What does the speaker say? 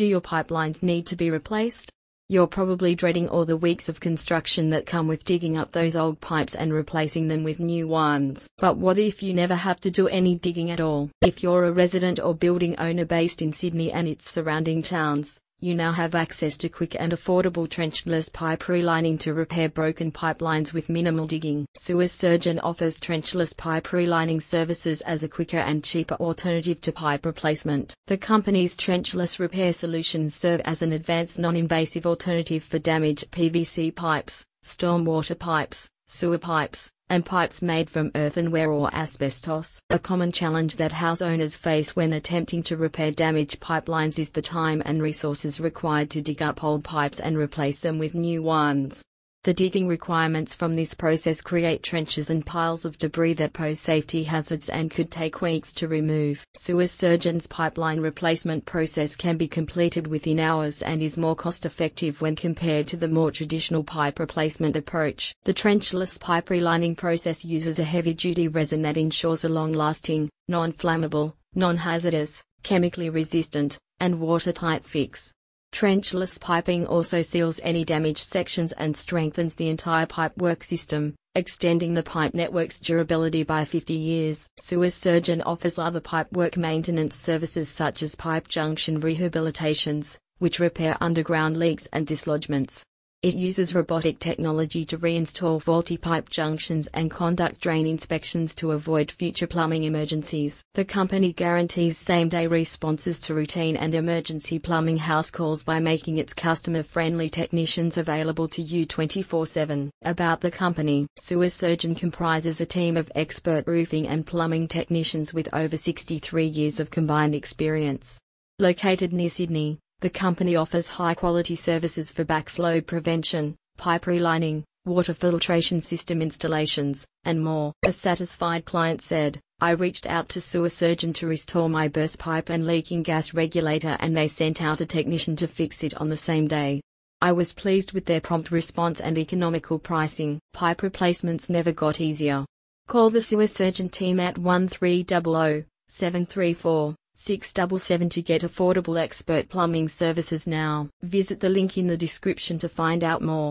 Do your pipelines need to be replaced? You're probably dreading all the weeks of construction that come with digging up those old pipes and replacing them with new ones. But what if you never have to do any digging at all? If you're a resident or building owner based in Sydney and its surrounding towns, you now have access to quick and affordable trenchless pipe relining to repair broken pipelines with minimal digging. Sewer Surgeon offers trenchless pipe relining services as a quicker and cheaper alternative to pipe replacement. The company's trenchless repair solutions serve as an advanced non-invasive alternative for damaged PVC pipes, stormwater pipes, sewer pipes, and pipes made from earthenware or asbestos. A common challenge that house owners face when attempting to repair damaged pipelines is the time and resources required to dig up old pipes and replace them with new ones. The digging requirements from this process create trenches and piles of debris that pose safety hazards and could take weeks to remove. Sewer Surgeon's pipeline replacement process can be completed within hours and is more cost effective when compared to the more traditional pipe replacement approach. The trenchless pipe relining process uses a heavy duty resin that ensures a long lasting, non flammable, non hazardous, chemically resistant, and watertight fix. Trenchless piping also seals any damaged sections and strengthens the entire pipework system, extending the pipe network's durability by 50 years. Sewer Surgeon offers other pipework maintenance services such as pipe junction rehabilitations, which repair underground leaks and dislodgements. It uses robotic technology to reinstall faulty pipe junctions and conduct drain inspections to avoid future plumbing emergencies. The company guarantees same day responses to routine and emergency plumbing house calls by making its customer friendly technicians available to you 24 7. About the company Sewer Surgeon comprises a team of expert roofing and plumbing technicians with over 63 years of combined experience. Located near Sydney, the company offers high quality services for backflow prevention, pipe relining, water filtration system installations, and more. A satisfied client said, I reached out to sewer Surgeon to restore my burst pipe and leaking gas regulator and they sent out a technician to fix it on the same day. I was pleased with their prompt response and economical pricing. Pipe replacements never got easier. Call the sewer Surgeon team at 1300 734 677 to get affordable expert plumbing services now. Visit the link in the description to find out more.